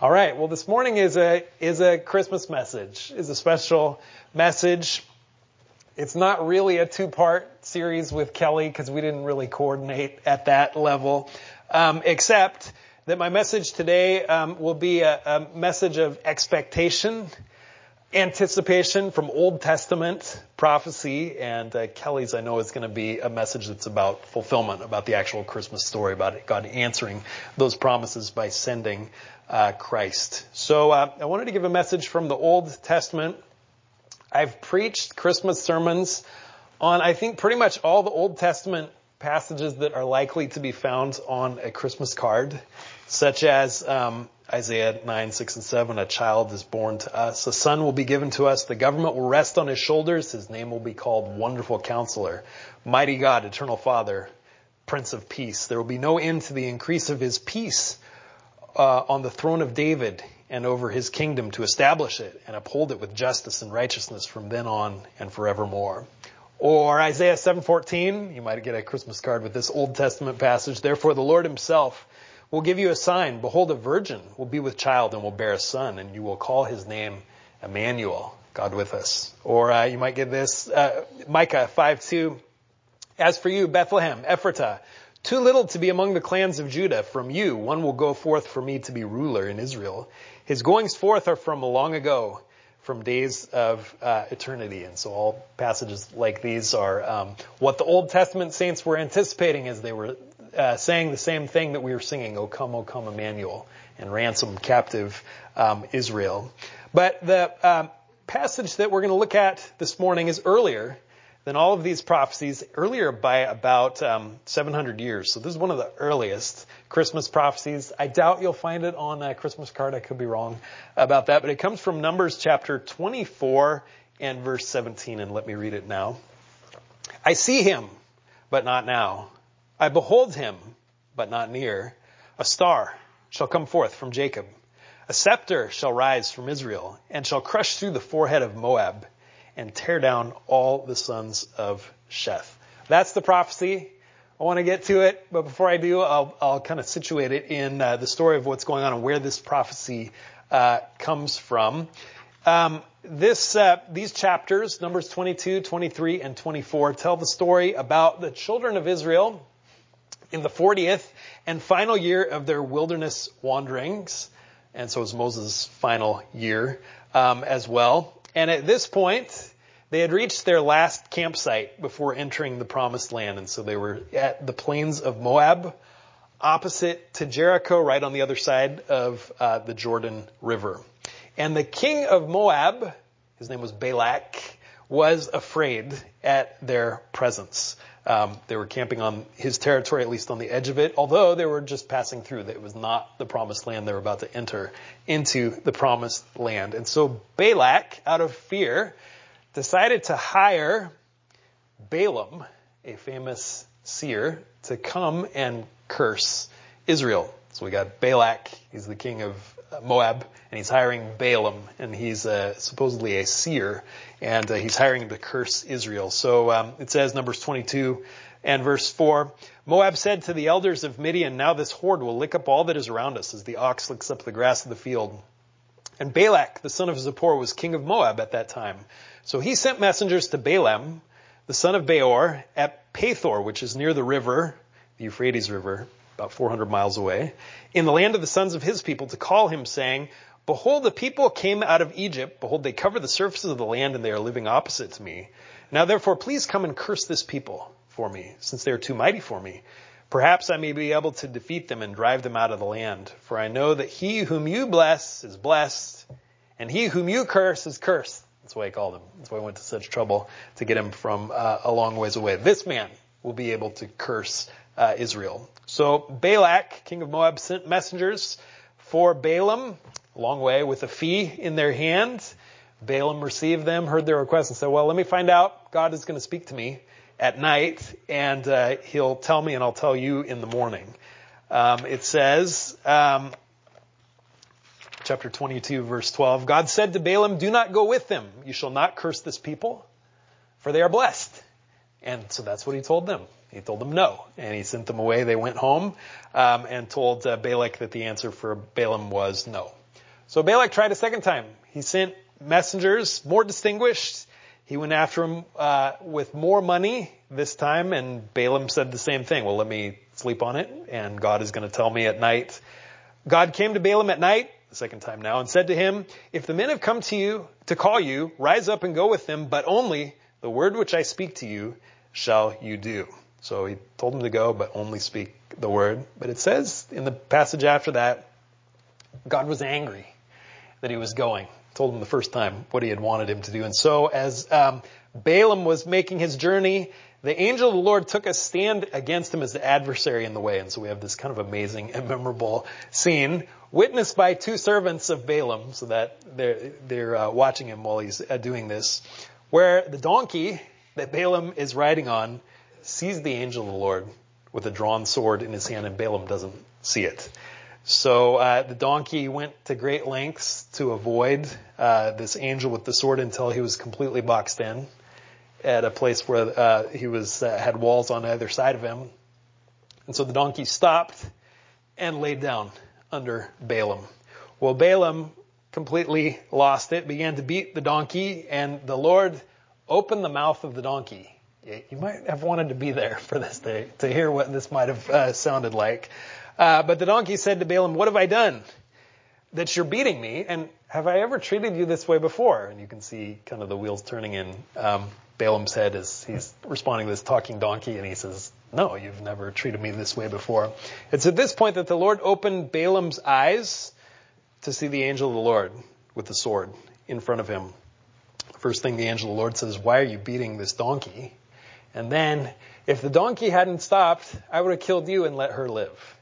All right. Well, this morning is a is a Christmas message. is a special message. It's not really a two-part series with Kelly because we didn't really coordinate at that level. Um, except that my message today um, will be a, a message of expectation, anticipation from Old Testament prophecy, and uh, Kelly's I know is going to be a message that's about fulfillment, about the actual Christmas story, about God answering those promises by sending uh, Christ. So uh, I wanted to give a message from the Old Testament. I've preached Christmas sermons on, I think, pretty much all the Old Testament passages that are likely to be found on a Christmas card, such as um, Isaiah 9, 6, and 7, a child is born to us, a son will be given to us, the government will rest on his shoulders, his name will be called Wonderful Counselor, Mighty God, Eternal Father, Prince of Peace. There will be no end to the increase of his peace uh, on the throne of David and over his kingdom to establish it and uphold it with justice and righteousness from then on and forevermore. Or Isaiah 7:14, you might get a Christmas card with this Old Testament passage. Therefore the Lord himself will give you a sign. Behold, a virgin will be with child and will bear a son, and you will call his name Emmanuel, God with us. Or uh, you might get this, uh, Micah 5:2. As for you, Bethlehem, Ephratah, too little to be among the clans of Judah. From you, one will go forth for me to be ruler in Israel. His goings forth are from long ago, from days of uh, eternity. And so all passages like these are um, what the Old Testament saints were anticipating as they were uh, saying the same thing that we were singing, O come, O come, Emmanuel, and ransom captive um, Israel. But the um, passage that we're going to look at this morning is earlier than all of these prophecies earlier by about um, 700 years. So this is one of the earliest Christmas prophecies. I doubt you'll find it on a Christmas card. I could be wrong about that, but it comes from Numbers chapter 24 and verse 17, and let me read it now. I see him, but not now. I behold him, but not near. A star shall come forth from Jacob. A scepter shall rise from Israel, and shall crush through the forehead of Moab and tear down all the sons of Sheth. That's the prophecy. I want to get to it, but before I do, I'll, I'll kind of situate it in uh, the story of what's going on and where this prophecy uh, comes from. Um, this, uh, these chapters, Numbers 22, 23, and 24, tell the story about the children of Israel in the 40th and final year of their wilderness wanderings. And so it's Moses' final year um, as well. And at this point, they had reached their last campsite before entering the promised land. And so they were at the plains of Moab, opposite to Jericho, right on the other side of uh, the Jordan River. And the king of Moab, his name was Balak, was afraid at their presence. Um, they were camping on his territory, at least on the edge of it, although they were just passing through. It was not the promised land. They were about to enter into the promised land. And so Balak, out of fear, decided to hire Balaam, a famous seer, to come and curse Israel. So we got Balak, he's the king of Moab, and he's hiring Balaam, and he's uh, supposedly a seer, and uh, he's hiring him to curse Israel. So um, it says, Numbers 22 and verse 4, Moab said to the elders of Midian, Now this horde will lick up all that is around us, as the ox licks up the grass of the field. And Balak, the son of Zippor, was king of Moab at that time. So he sent messengers to Balaam, the son of Beor, at Pethor, which is near the river, the Euphrates River, about 400 miles away, in the land of the sons of his people, to call him, saying, Behold, the people came out of Egypt. Behold, they cover the surfaces of the land and they are living opposite to me. Now therefore, please come and curse this people for me, since they are too mighty for me. Perhaps I may be able to defeat them and drive them out of the land. For I know that he whom you bless is blessed, and he whom you curse is cursed. That's why I called him. That's why I went to such trouble to get him from uh, a long ways away. This man will be able to curse uh, Israel. So Balak, king of Moab, sent messengers for Balaam a long way with a fee in their hand. Balaam received them, heard their request, and said, well, let me find out. God is going to speak to me at night, and uh, he'll tell me, and I'll tell you in the morning. Um, it says, um, chapter 22, verse 12, God said to Balaam, do not go with them. You shall not curse this people, for they are blessed. And so that's what he told them. He told them no, and he sent them away. They went home um, and told uh, Balak that the answer for Balaam was no. So Balak tried a second time. He sent messengers, more distinguished. He went after him uh, with more money this time, and Balaam said the same thing. Well, let me sleep on it, and God is going to tell me at night. God came to Balaam at night, the second time now, and said to him, If the men have come to you to call you, rise up and go with them, but only the word which I speak to you shall you do. So he told him to go, but only speak the word. But it says in the passage after that, God was angry that he was going. Told him the first time what he had wanted him to do. And so as um, Balaam was making his journey, the angel of the Lord took a stand against him as the adversary in the way. And so we have this kind of amazing and memorable scene witnessed by two servants of Balaam so that they're, they're uh, watching him while he's uh, doing this, where the donkey that Balaam is riding on sees the angel of the Lord with a drawn sword in his hand and Balaam doesn't see it. So uh, the donkey went to great lengths to avoid uh, this angel with the sword until he was completely boxed in at a place where uh, he was uh, had walls on either side of him. And so the donkey stopped and laid down under Balaam. Well, Balaam completely lost it, began to beat the donkey, and the Lord opened the mouth of the donkey. You might have wanted to be there for this day to hear what this might have uh, sounded like. Uh, but the donkey said to Balaam, what have I done that you're beating me? And have I ever treated you this way before? And you can see kind of the wheels turning in um, Balaam's head as he's responding to this talking donkey, and he says, no, you've never treated me this way before. It's at this point that the Lord opened Balaam's eyes to see the angel of the Lord with the sword in front of him. First thing the angel of the Lord says, why are you beating this donkey? And then, if the donkey hadn't stopped, I would have killed you and let her live.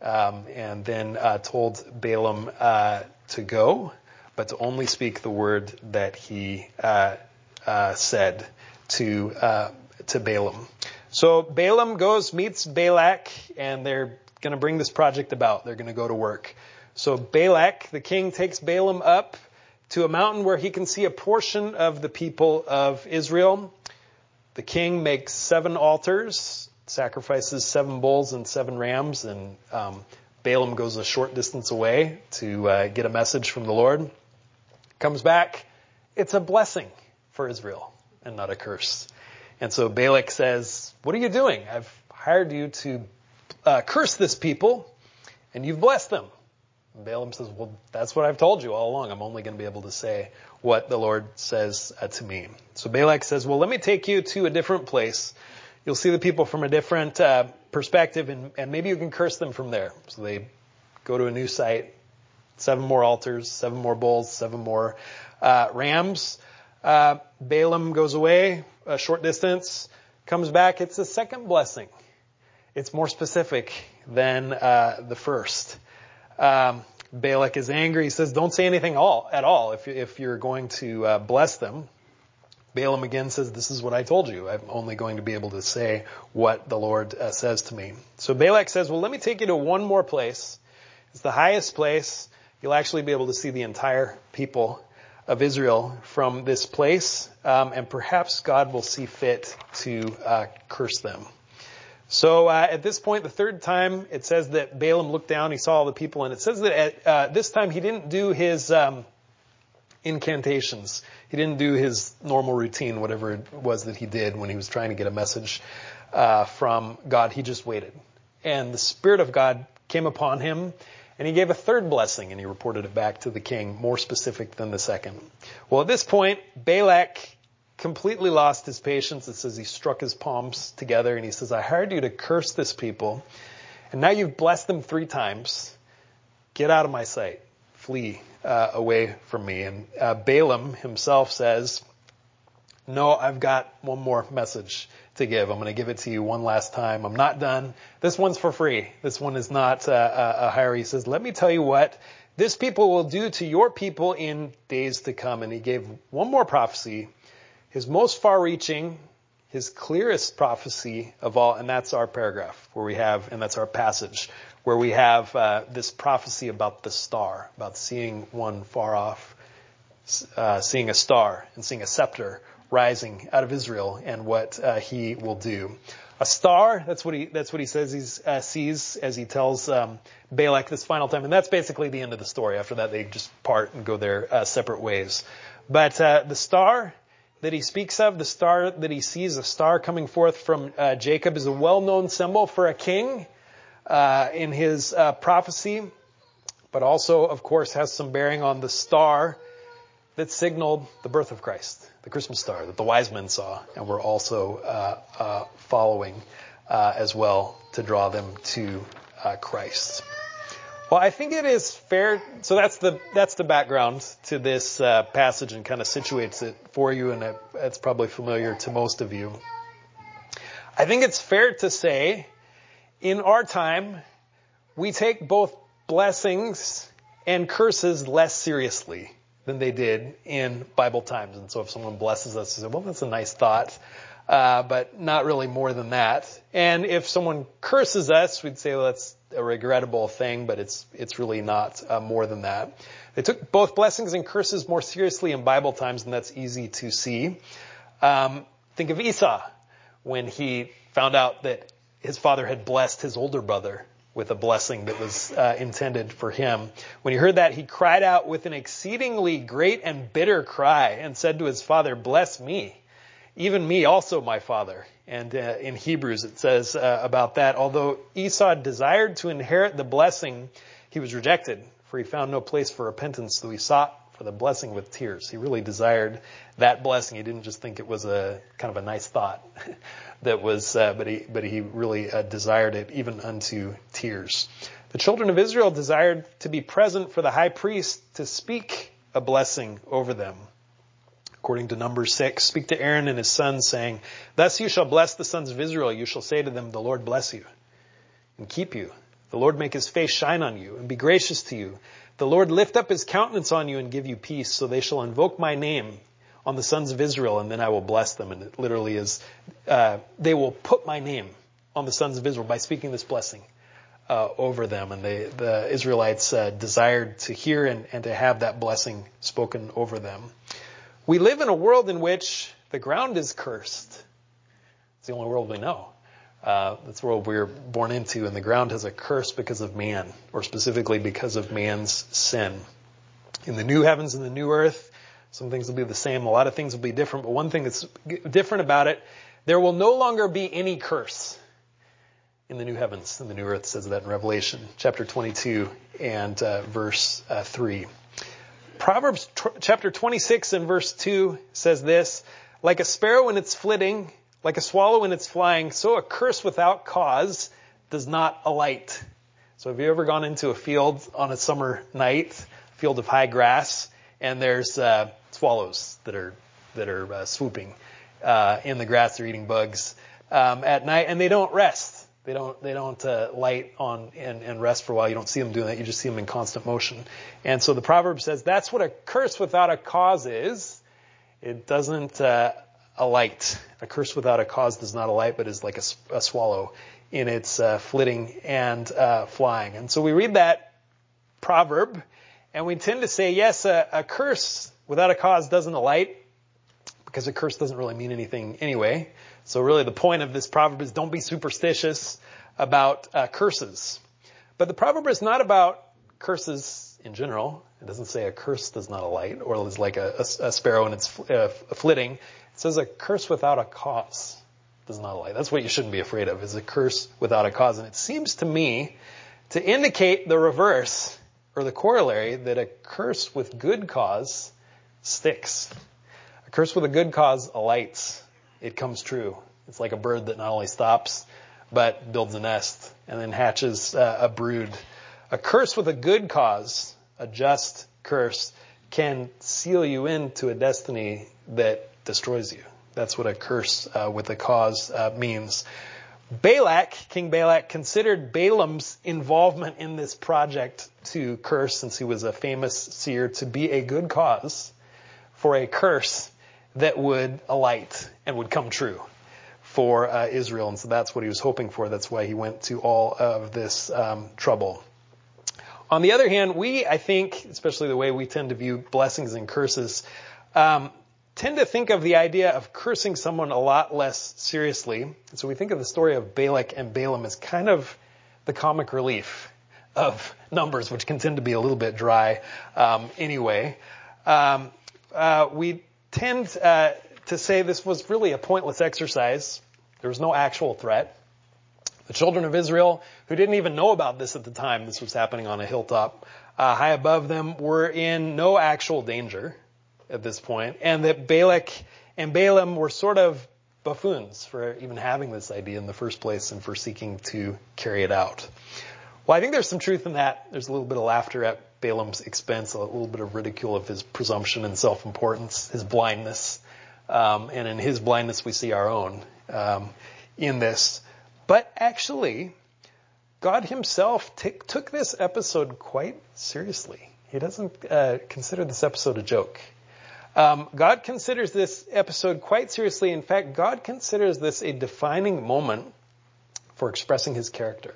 Um, and then uh, told Balaam uh, to go, but to only speak the word that he uh, uh said to uh, to Balaam. So Balaam goes, meets Balak, and they're going to bring this project about. They're going to go to work. So Balak, the king, takes Balaam up to a mountain where he can see a portion of the people of Israel. The king makes seven altars, sacrifices seven bulls and seven rams, and um, Balaam goes a short distance away to uh, get a message from the Lord. Comes back, it's a blessing for Israel and not a curse. And so Balak says, "What are you doing? I've hired you to uh, curse this people, and you've blessed them." Balaam says, "Well, that's what I've told you all along. I'm only going to be able to say what the Lord says uh, to me. So Balak says, well, let me take you to a different place. You'll see the people from a different uh, perspective and, and maybe you can curse them from there. So they go to a new site, seven more altars, seven more bulls, seven more uh, rams. Uh, Balaam goes away a short distance, comes back. It's a second blessing. It's more specific than uh, the first. Um, Balak is angry. He says, don't say anything all, at all if, if you're going to uh, bless them. Balaam again says, this is what I told you. I'm only going to be able to say what the Lord uh, says to me. So Balak says, well, let me take you to one more place. It's the highest place. You'll actually be able to see the entire people of Israel from this place, um, and perhaps God will see fit to uh, curse them. So uh, at this point, the third time, it says that Balaam looked down, he saw all the people, and it says that at uh, this time he didn't do his um, incantations. He didn't do his normal routine, whatever it was that he did when he was trying to get a message uh, from God. He just waited, and the Spirit of God came upon him, and he gave a third blessing, and he reported it back to the king, more specific than the second. Well, at this point, Balak completely lost his patience. It says he struck his palms together and he says, I hired you to curse this people, and now you've blessed them three times. Get out of my sight. Flee uh, away from me. And uh, Balaam himself says, No, I've got one more message to give. I'm going to give it to you one last time. I'm not done. This one's for free. This one is not uh, a hire. He says, Let me tell you what this people will do to your people in days to come. And he gave one more prophecy his most far reaching, his clearest prophecy of all, and that's our paragraph where we have, and that's our passage, where we have uh, this prophecy about the star, about seeing one far off, uh, seeing a star and seeing a scepter rising out of Israel and what uh, he will do. a star. That's what he that's what he says he uh, sees as he tells um, Balak this final time, and that's basically the end of the story. After that, they just part and go their uh, separate ways. But uh, the star that he speaks of, the star that he sees, a star coming forth from uh, Jacob, is a well-known symbol for a king uh, in his uh, prophecy, but also, of course, has some bearing on the star that signaled the birth of Christ, the Christmas star that the wise men saw and were also uh, uh, following uh, as well to draw them to uh, Christ. Well, I think it is fair. So that's the that's the background to this uh, passage and kind of situates it for you, and it, it's probably familiar to most of you. I think it's fair to say, in our time, we take both blessings and curses less seriously than they did in Bible times. And so if someone blesses us, we say, well, that's a nice thought, uh, but not really more than that. And if someone curses us, we'd say, well, that's a regrettable thing, but it's it's really not uh, more than that. They took both blessings and curses more seriously in Bible times, and that's easy to see. Um, think of Esau when he found out that his father had blessed his older brother with a blessing that was uh, intended for him. When he heard that, he cried out with an exceedingly great and bitter cry and said to his father, Bless me, even me also, my father. And uh, in Hebrews it says uh, about that, although Esau desired to inherit the blessing, he was rejected, for he found no place for repentance, though he sought for the blessing with tears. He really desired that blessing. He didn't just think it was a kind of a nice thought. that was, uh, but he, but he really uh, desired it even unto tears. The children of Israel desired to be present for the high priest to speak a blessing over them. According to Numbers 6, speak to Aaron and his sons saying, Thus you shall bless the sons of Israel. You shall say to them, the Lord bless you and keep you. The Lord make his face shine on you and be gracious to you. The Lord lift up his countenance on you and give you peace. So they shall invoke my name on the sons of Israel, and then I will bless them. And it literally is, uh, they will put my name on the sons of Israel by speaking this blessing uh, over them. And they, the Israelites uh, desired to hear and, and to have that blessing spoken over them. We live in a world in which the ground is cursed. It's the only world we know. Uh, that's the world we're born into, and the ground has a curse because of man, or specifically because of man's sin. In the new heavens and the new earth, some things will be the same. A lot of things will be different. But one thing that's different about it, there will no longer be any curse in the new heavens and the new earth says that in Revelation chapter 22 and uh, verse uh, 3. Proverbs t- chapter 26 and verse 2 says this, like a sparrow in its flitting, like a swallow in its flying, so a curse without cause does not alight. So have you ever gone into a field on a summer night, field of high grass, and there's uh, swallows that are that are uh, swooping uh, in the grass. They're eating bugs um, at night, and they don't rest. They don't they don't uh, light on and, and rest for a while. You don't see them doing that. You just see them in constant motion. And so the proverb says that's what a curse without a cause is. It doesn't uh, alight. A curse without a cause does not alight, but is like a, a swallow in its uh, flitting and uh, flying. And so we read that proverb, and we tend to say, yes, a, a curse without a cause doesn't alight because a curse doesn't really mean anything anyway. So really the point of this proverb is don't be superstitious about uh, curses. But the proverb is not about curses in general. It doesn't say a curse does not alight or is like a, a, a sparrow and it's uh, flitting. It says a curse without a cause does not alight. That's what you shouldn't be afraid of is a curse without a cause. And it seems to me to indicate the reverse or the corollary that a curse with good cause sticks. A curse with a good cause alights. It comes true. It's like a bird that not only stops, but builds a nest and then hatches uh, a brood. A curse with a good cause, a just curse, can seal you into a destiny that destroys you. That's what a curse uh, with a cause uh, means. Balak, King Balak, considered Balaam's involvement in this project to curse, since he was a famous seer, to be a good cause for a curse that would alight and would come true for uh, Israel. And so that's what he was hoping for. That's why he went to all of this um, trouble. On the other hand, we, I think, especially the way we tend to view blessings and curses, um, tend to think of the idea of cursing someone a lot less seriously. And so we think of the story of Balak and Balaam as kind of the comic relief of numbers, which can tend to be a little bit dry um, anyway. Um, uh, we tend uh, to say this was really a pointless exercise. There was no actual threat. The children of Israel, who didn't even know about this at the time, this was happening on a hilltop uh, high above them, were in no actual danger at this point, and that Balak and Balaam were sort of buffoons for even having this idea in the first place and for seeking to carry it out. Well, I think there's some truth in that. There's a little bit of laughter at Balaam's expense, a little bit of ridicule of his presumption and self-importance, his blindness. Um, and in his blindness, we see our own um, in this. But actually, God himself t- took this episode quite seriously. He doesn't uh, consider this episode a joke. Um, God considers this episode quite seriously. In fact, God considers this a defining moment for expressing his character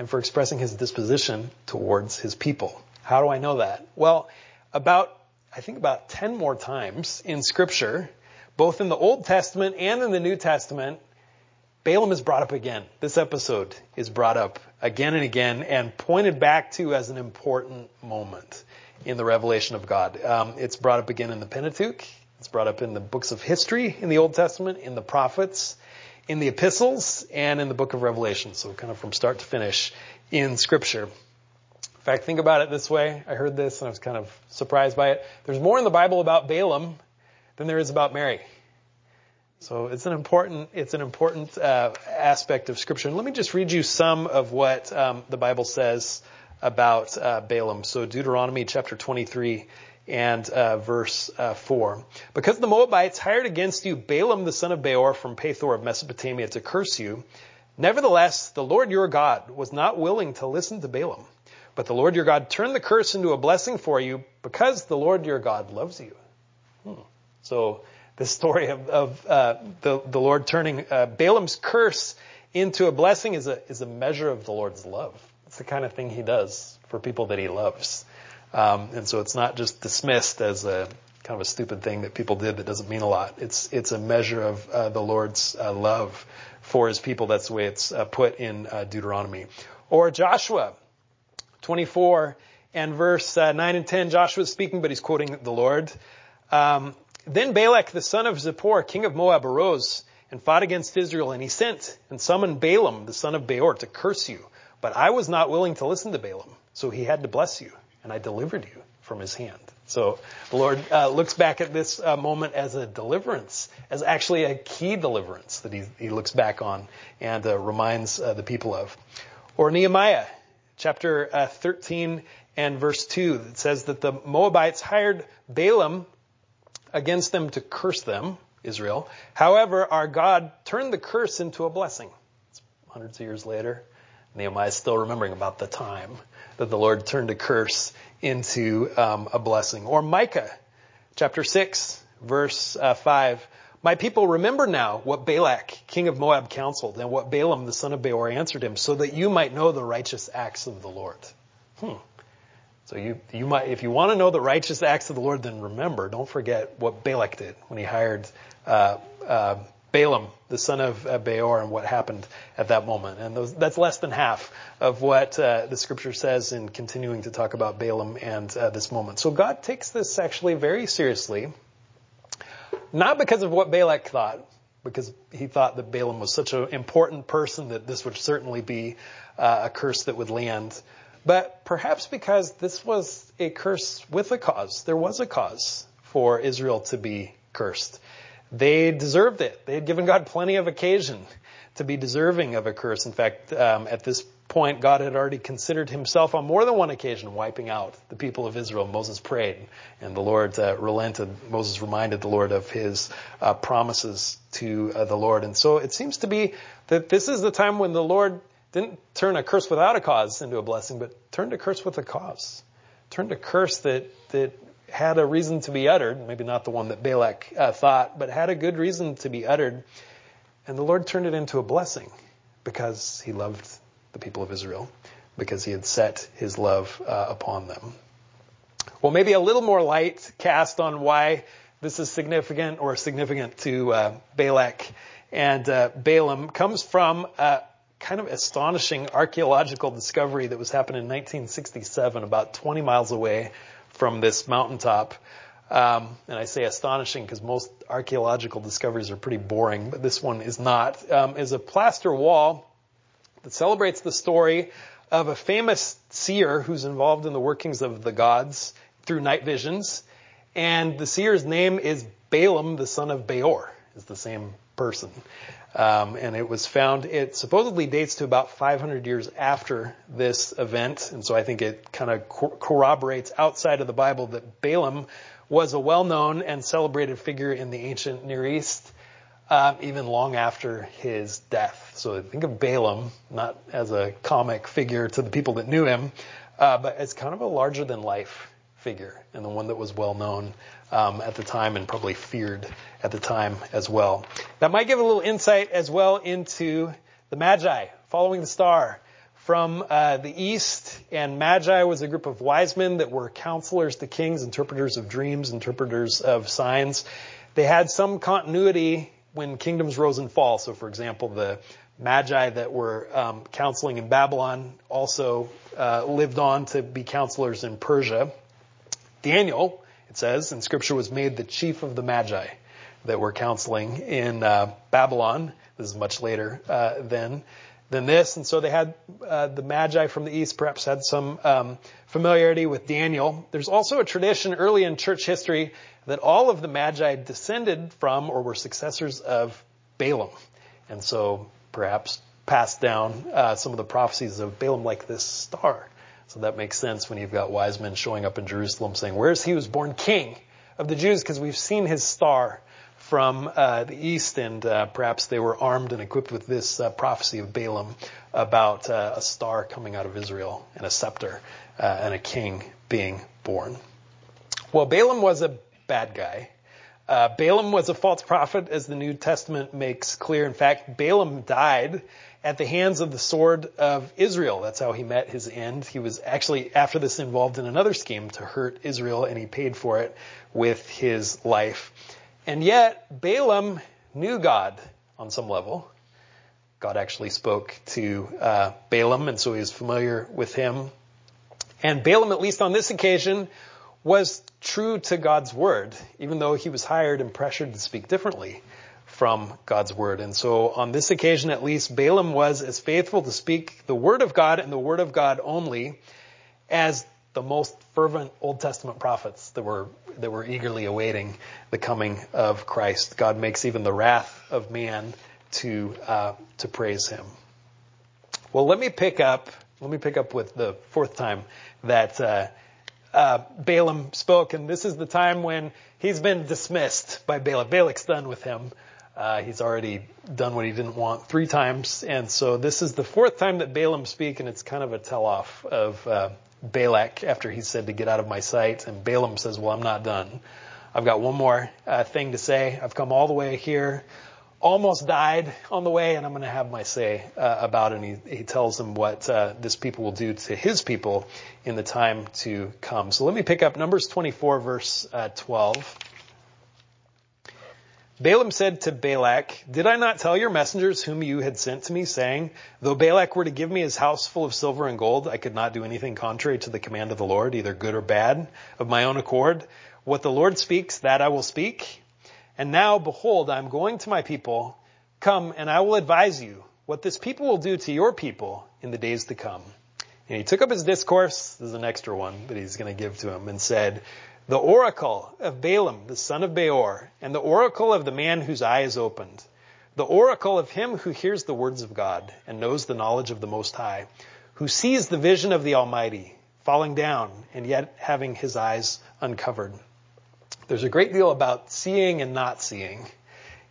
and for expressing his disposition towards his people. How do I know that? Well, about, I think about 10 more times in scripture, both in the Old Testament and in the New Testament, Balaam is brought up again. This episode is brought up again and again and pointed back to as an important moment in the revelation of God. Um, it's brought up again in the Pentateuch. It's brought up in the books of history in the Old Testament, in the prophets, in the epistles, and in the book of Revelation. So kind of from start to finish in scripture. In fact, think about it this way. I heard this and I was kind of surprised by it. There's more in the Bible about Balaam than there is about Mary. So it's an important, it's an important uh, aspect of Scripture. And let me just read you some of what um, the Bible says about uh, Balaam. So Deuteronomy chapter 23 and uh, verse uh, 4. Because the Moabites hired against you Balaam the son of Beor from Pethor of Mesopotamia to curse you, nevertheless the Lord your God was not willing to listen to Balaam. But the Lord your God turned the curse into a blessing for you because the Lord your God loves you. Hmm. So the story of, of uh, the, the Lord turning uh, Balaam's curse into a blessing is a, is a measure of the Lord's love. It's the kind of thing he does for people that he loves. Um, and so it's not just dismissed as a kind of a stupid thing that people did that doesn't mean a lot. It's it's a measure of uh, the Lord's uh, love for His people. That's the way it's uh, put in uh, Deuteronomy. Or Joshua 24 and verse uh, 9 and 10. Joshua is speaking, but he's quoting the Lord. Um, then Balak, the son of Zippor, king of Moab, arose and fought against Israel, and he sent and summoned Balaam, the son of Beor, to curse you. But I was not willing to listen to Balaam, so he had to bless you, and I delivered you from his hand. So the Lord uh, looks back at this uh, moment as a deliverance, as actually a key deliverance that he, he looks back on and uh, reminds uh, the people of. Or Nehemiah, chapter uh, 13 and verse 2, that says that the Moabites hired Balaam against them to curse them, Israel. However, our God turned the curse into a blessing. It's hundreds of years later. Nehemiah is still remembering about the time that the Lord turned a curse into um, a blessing. Or Micah, chapter 6, verse uh, 5. My people remember now what Balak, king of Moab, counseled, and what Balaam, the son of Beor, answered him, so that you might know the righteous acts of the Lord. Hmm. So you, you might, if you want to know the righteous acts of the Lord, then remember, don't forget what Balak did when he hired uh, uh, Balaam, the son of uh, Beor, and what happened at that moment. And those, that's less than half of what uh, the scripture says in continuing to talk about Balaam and uh, this moment. So God takes this actually very seriously, not because of what Balak thought, because he thought that Balaam was such an important person that this would certainly be uh, a curse that would land, but perhaps because this was a curse with a cause. There was a cause for Israel to be cursed. They deserved it. They had given God plenty of occasion to be deserving of a curse. In fact, um, at this point, God had already considered himself on more than one occasion wiping out the people of Israel. Moses prayed, and the Lord uh, relented. Moses reminded the Lord of his uh, promises to uh, the Lord. And so it seems to be that this is the time when the Lord didn't turn a curse without a cause into a blessing, but turned a curse with a cause. Turned a curse that, that had a reason to be uttered, maybe not the one that Balak uh, thought, but had a good reason to be uttered. And the Lord turned it into a blessing because he loved the people of Israel, because he had set his love uh, upon them. Well, maybe a little more light cast on why this is significant or significant to uh, Balak and uh, Balaam, comes from a kind of astonishing archaeological discovery that was happened in 1967, about 20 miles away from this mountaintop. Um, and I say astonishing because most archaeological discoveries are pretty boring, but this one is not. Um, is a plaster wall that celebrates the story of a famous seer who's involved in the workings of the gods through night visions. And the seer's name is Balaam, the son of Beor, is the same person. Um, and it was found, it supposedly dates to about 500 years after this event. And so I think it kind of co- corroborates outside of the Bible that Balaam was a well-known and celebrated figure in the ancient Near East, um, even long after his death. So think of Balaam not as a comic figure to the people that knew him, uh, but as kind of a larger than life figure and the one that was well known um, at the time and probably feared at the time as well. That might give a little insight as well into the Magi following the star from uh, the east. And Magi was a group of wise men that were counselors to kings, interpreters of dreams, interpreters of signs. They had some continuity when kingdoms rose and fall. So, for example, the Magi that were um, counseling in Babylon also uh, lived on to be counselors in Persia. Daniel, it says in Scripture, was made the chief of the Magi that were counseling in uh, Babylon. This is much later uh, than than this, and so they had uh, the Magi from the east perhaps had some um, familiarity with Daniel. There's also a tradition early in church history that all of the Magi descended from or were successors of Balaam, and so perhaps passed down uh, some of the prophecies of Balaam like this star. So that makes sense when you've got wise men showing up in Jerusalem saying, Where's he who was born king of the Jews? Because we've seen his star from uh, the east, and uh, perhaps they were armed and equipped with this uh, prophecy of Balaam about uh, a star coming out of Israel and a scepter uh, and a king being born. Well, Balaam was a bad guy. Uh, Balaam was a false prophet, as the New Testament makes clear. In fact, Balaam died at the hands of the sword of Israel. That's how he met his end. He was actually, after this, involved in another scheme to hurt Israel, and he paid for it with his life. And yet, Balaam knew God on some level. God actually spoke to uh, Balaam, and so he was familiar with him. And Balaam, at least on this occasion, was true to God's word, even though he was hired and pressured to speak differently from God's word. And so on this occasion at least, Balaam was as faithful to speak the word of God and the word of God only as the most fervent Old Testament prophets that were that were eagerly awaiting the coming of Christ. God makes even the wrath of man to uh, to praise Him. Well, let me pick up. Let me pick up with the fourth time that uh, uh, Balaam spoke, and this is the time when he's been dismissed by Balak. Balak's done with him. Uh, he's already done what he didn't want three times, and so this is the fourth time that Balaam speak, and it's kind of a tell-off of uh, Balak after he said to get out of my sight, and Balaam says, "Well, I'm not done. I've got one more uh, thing to say. I've come all the way here, almost died on the way, and I'm going to have my say uh, about it." And he, he tells them what uh, this people will do to his people in the time to come. So let me pick up Numbers 24, verse uh, 12. Balaam said to Balak, Did I not tell your messengers whom you had sent to me, saying, Though Balak were to give me his house full of silver and gold, I could not do anything contrary to the command of the Lord, either good or bad, of my own accord. What the Lord speaks, that I will speak. And now, behold, I am going to my people. Come, and I will advise you what this people will do to your people in the days to come. And he took up his discourse, this is an extra one that he's going to give to him, and said, the oracle of Balaam, the son of Beor, and the oracle of the man whose eye is opened, the oracle of him who hears the words of God and knows the knowledge of the Most High, who sees the vision of the Almighty, falling down and yet having his eyes uncovered. There's a great deal about seeing and not seeing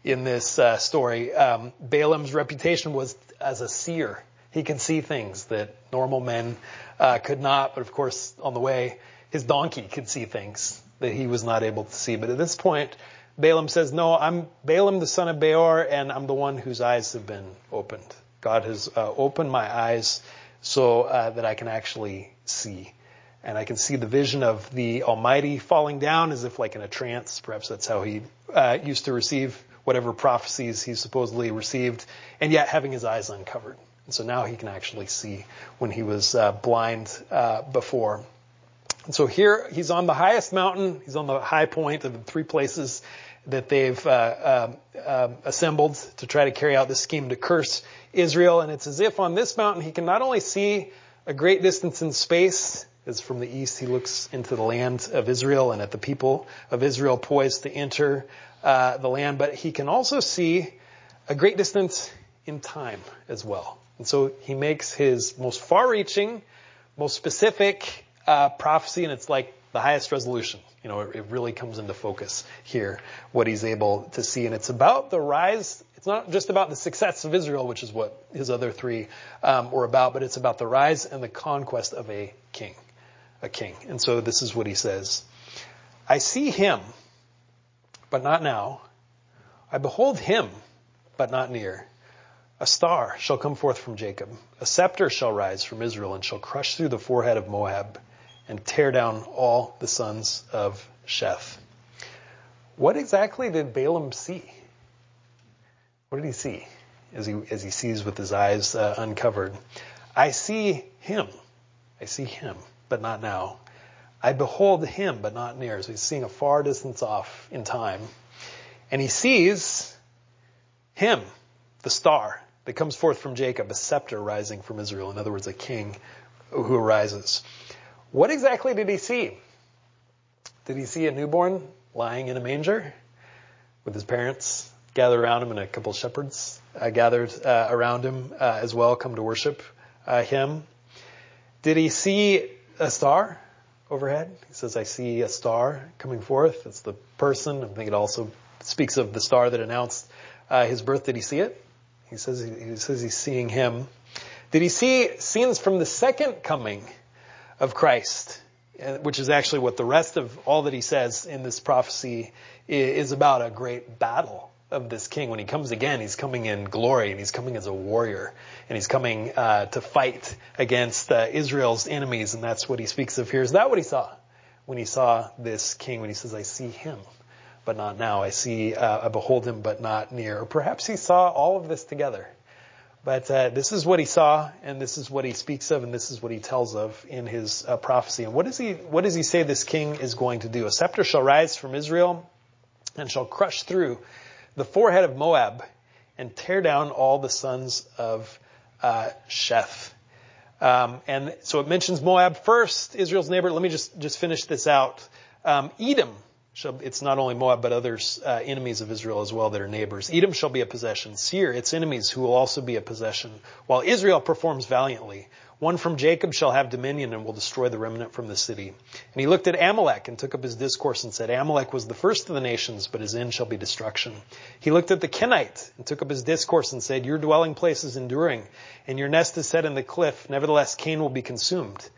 in this uh, story. Um, Balaam's reputation was as a seer. He can see things that normal men uh, could not, but of course, on the way, his donkey could see things that he was not able to see. But at this point, Balaam says, No, I'm Balaam the son of Beor, and I'm the one whose eyes have been opened. God has uh, opened my eyes so uh, that I can actually see. And I can see the vision of the Almighty falling down as if like in a trance. Perhaps that's how he uh, used to receive whatever prophecies he supposedly received, and yet having his eyes uncovered. And so now he can actually see when he was uh, blind uh, before. And so here he's on the highest mountain. He's on the high point of the three places that they've uh, uh, assembled to try to carry out this scheme to curse Israel. And it's as if on this mountain he can not only see a great distance in space, as from the east he looks into the land of Israel and at the people of Israel poised to enter uh, the land, but he can also see a great distance in time as well. And so he makes his most far-reaching, most specific uh, prophecy, and it's like the highest resolution. You know, it, it, really comes into focus here, what he's able to see. And it's about the rise, it's not just about the success of Israel, which is what his other three um, were about, but it's about the rise and the conquest of a king. A king. And so this is what he says. I see him, but not now. I behold him, but not near. A star shall come forth from Jacob. A scepter shall rise from Israel and shall crush through the forehead of Moab and tear down all the sons of Sheth. What exactly did Balaam see? What did he see as he, as he sees with his eyes uh, uncovered? I see him. I see him, but not now. I behold him, but not near. So he's seeing a far distance off in time. And he sees him, the star that comes forth from Jacob, a scepter rising from Israel. In other words, a king who arises. What exactly did he see? Did he see a newborn lying in a manger with his parents gathered around him and a couple of shepherds uh, gathered uh, around him uh, as well, come to worship uh, him? Did he see a star overhead? He says, I see a star coming forth. It's the person. I think it also speaks of the star that announced uh, his birth. Did he see it? He says, he says he's seeing him. Did he see scenes from the second coming of Christ, which is actually what the rest of all that he says in this prophecy is about a great battle of this king. When he comes again, he's coming in glory and he's coming as a warrior and he's coming uh, to fight against uh, Israel's enemies. And that's what he speaks of here. Is that what he saw when he saw this king? When he says, I see him, but not now. I see, uh, I behold him, but not near. Or perhaps he saw all of this together. But uh, this is what he saw, and this is what he speaks of, and this is what he tells of in his uh, prophecy. And what does he what does he say this king is going to do? A scepter shall rise from Israel, and shall crush through the forehead of Moab, and tear down all the sons of uh, Sheth. Um, and so it mentions Moab first, Israel's neighbor. Let me just just finish this out. Um, Edom it's not only Moab, but others, uh, enemies of Israel as well that are neighbors. Edom shall be a possession. Seir, its enemies, who will also be a possession. While Israel performs valiantly, one from Jacob shall have dominion and will destroy the remnant from the city. And he looked at Amalek and took up his discourse and said, Amalek was the first of the nations, but his end shall be destruction. He looked at the Kenite and took up his discourse and said, Your dwelling place is enduring, and your nest is set in the cliff. Nevertheless, Cain will be consumed.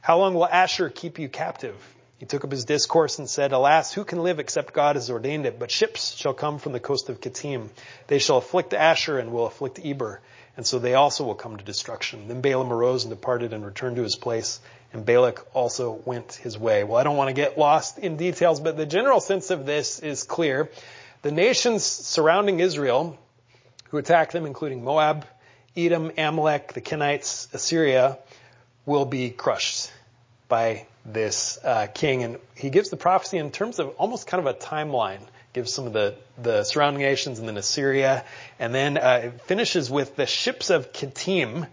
How long will Asshur keep you captive? He took up his discourse and said, Alas, who can live except God has ordained it? But ships shall come from the coast of Kittim. They shall afflict Asshur and will afflict Eber. And so they also will come to destruction. Then Balaam arose and departed and returned to his place. And Balak also went his way. Well, I don't want to get lost in details, but the general sense of this is clear. The nations surrounding Israel, who attack them, including Moab, Edom, Amalek, the Kenites, Assyria, will be crushed by this uh, king, and he gives the prophecy in terms of almost kind of a timeline. Gives some of the the surrounding nations and then Assyria, and then uh, it finishes with the ships of Kittim,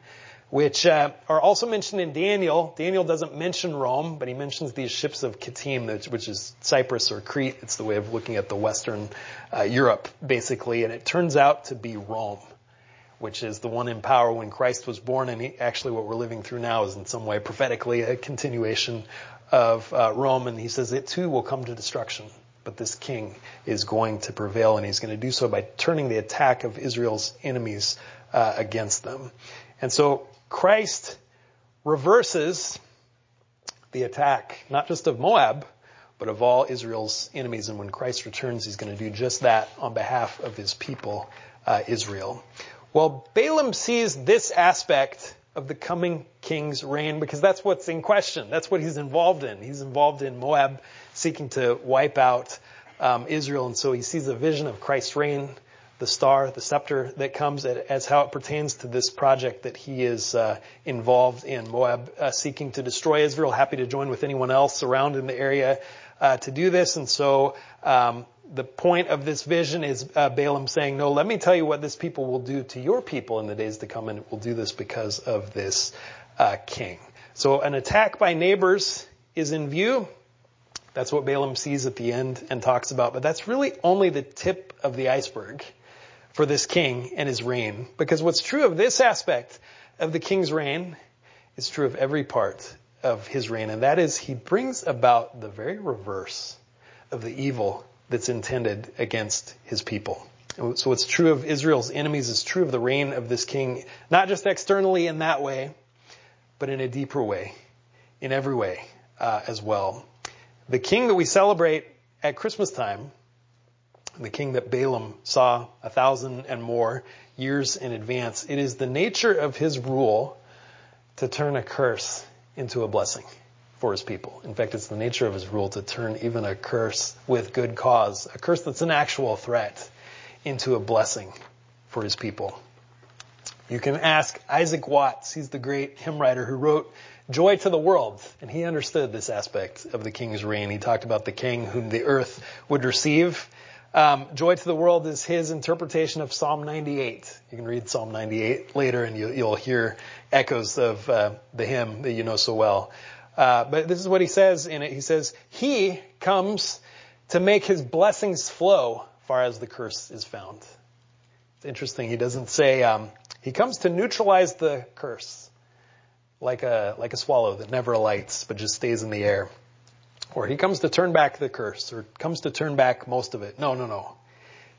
which uh, are also mentioned in Daniel. Daniel doesn't mention Rome, but he mentions these ships of Kittim, which is Cyprus or Crete. It's the way of looking at the Western uh, Europe, basically, and it turns out to be Rome which is the one in power when Christ was born, and he, actually what we're living through now is in some way prophetically a continuation of uh, Rome, and he says it too will come to destruction. But this king is going to prevail, and he's going to do so by turning the attack of Israel's enemies uh, against them. And so Christ reverses the attack, not just of Moab, but of all Israel's enemies. And when Christ returns, he's going to do just that on behalf of his people, uh, Israel. Well, Balaam sees this aspect of the coming king's reign because that's what's in question. That's what he's involved in. He's involved in Moab seeking to wipe out um, Israel, and so he sees a vision of Christ's reign, the star, the scepter that comes as how it pertains to this project that he is uh, involved in. Moab uh, seeking to destroy Israel, happy to join with anyone else around in the area uh, to do this, and so um, the point of this vision is uh, Balaam saying, no, let me tell you what this people will do to your people in the days to come, and it will do this because of this uh, king. So an attack by neighbors is in view. That's what Balaam sees at the end and talks about, but that's really only the tip of the iceberg for this king and his reign. Because what's true of this aspect of the king's reign is true of every part of his reign, and that is he brings about the very reverse of the evil that's intended against his people. So what's true of Israel's enemies is true of the reign of this king, not just externally in that way, but in a deeper way, in every way uh, as well. The king that we celebrate at Christmas time, the king that Balaam saw a thousand and more years in advance, it is the nature of his rule to turn a curse into a blessing for his people. In fact, it's the nature of his rule to turn even a curse with good cause, a curse that's an actual threat, into a blessing for his people. You can ask Isaac Watts, he's the great hymn writer who wrote Joy to the World, and he understood this aspect of the king's reign. He talked about the king whom the earth would receive. Um, Joy to the World is his interpretation of Psalm 98. You can read Psalm 98 later and you, will hear echoes of uh, the hymn that you know so well. Uh, but this is what he says in it. He says, He comes to make his blessings flow far as the curse is found. It's interesting. He doesn't say, um, He comes to neutralize the curse like a, like a swallow that never alights but just stays in the air. Or he comes to turn back the curse or comes to turn back most of it. No, no, no.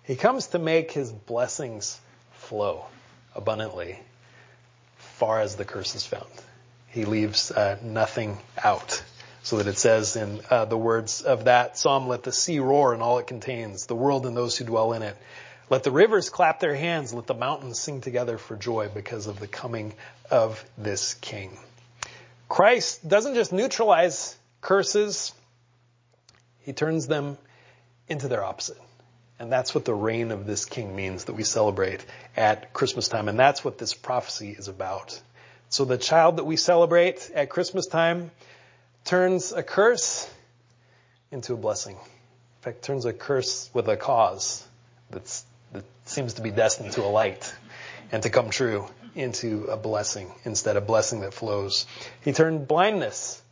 He comes to make his blessings flow abundantly far as the curse is found he leaves uh, nothing out. So that it says in uh, the words of that psalm, let the sea roar and all it contains, the world and those who dwell in it. Let the rivers clap their hands, let the mountains sing together for joy because of the coming of this king. Christ doesn't just neutralize curses, he turns them into their opposite. And that's what the reign of this king means that we celebrate at Christmas time. And that's what this prophecy is about. So the child that we celebrate at Christmas time turns a curse into a blessing. In fact, turns a curse with a cause that seems to be destined to a light and to come true into a blessing instead of blessing that flows. He turned blindness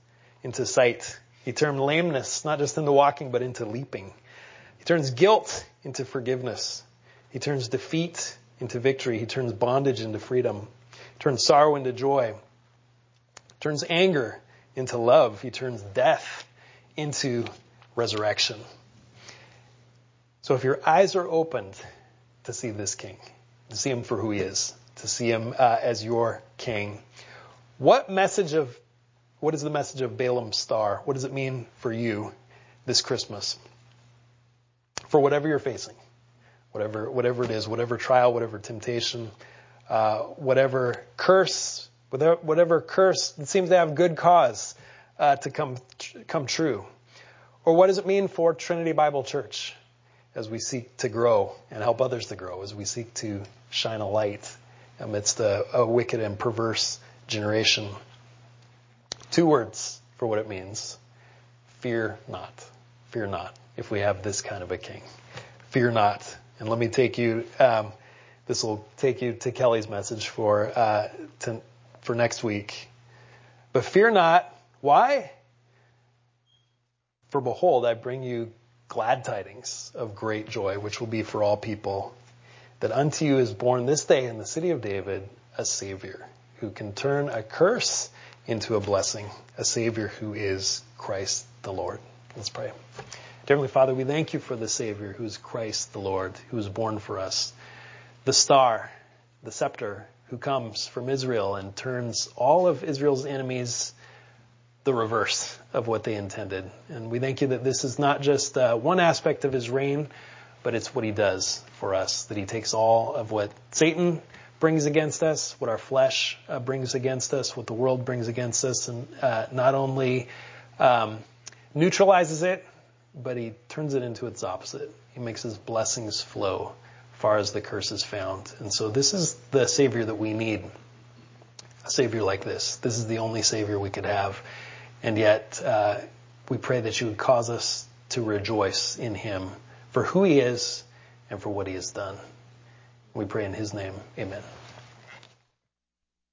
into sight. He turned lameness not just into walking but into leaping. He turns guilt into forgiveness. He turns defeat into victory. He turns bondage into freedom turns sorrow into joy, turns anger into love. He turns death into resurrection. So if your eyes are opened to see this king, to see him for who he is, to see him uh, as your king, what message of what is the message of Balaam's star? What does it mean for you this Christmas? For whatever you're facing, whatever whatever it is, whatever trial, whatever temptation, uh, whatever curse, whatever, whatever curse seems to have good cause uh, to come come true. Or what does it mean for Trinity Bible Church as we seek to grow and help others to grow, as we seek to shine a light amidst a, a wicked and perverse generation? Two words for what it means. Fear not. Fear not if we have this kind of a king. Fear not. And let me take you um, this will take you to Kelly's message for uh, to, for next week. But fear not. Why? For behold, I bring you glad tidings of great joy, which will be for all people, that unto you is born this day in the city of David a Savior who can turn a curse into a blessing, a Savior who is Christ the Lord. Let's pray. Dear Heavenly Father, we thank you for the Savior who is Christ the Lord, who is born for us the star, the scepter, who comes from Israel and turns all of Israel's enemies the reverse of what they intended. And we thank you that this is not just uh, one aspect of his reign, but it's what he does for us, that he takes all of what Satan brings against us, what our flesh uh, brings against us, what the world brings against us, and uh, not only um, neutralizes it, but he turns it into its opposite. He makes his blessings flow far as the curse is found. And so this is the Savior that we need. A Savior like this. This is the only Savior we could have. And yet, uh, we pray that you would cause us to rejoice in him for who he is and for what he has done. We pray in his name. Amen.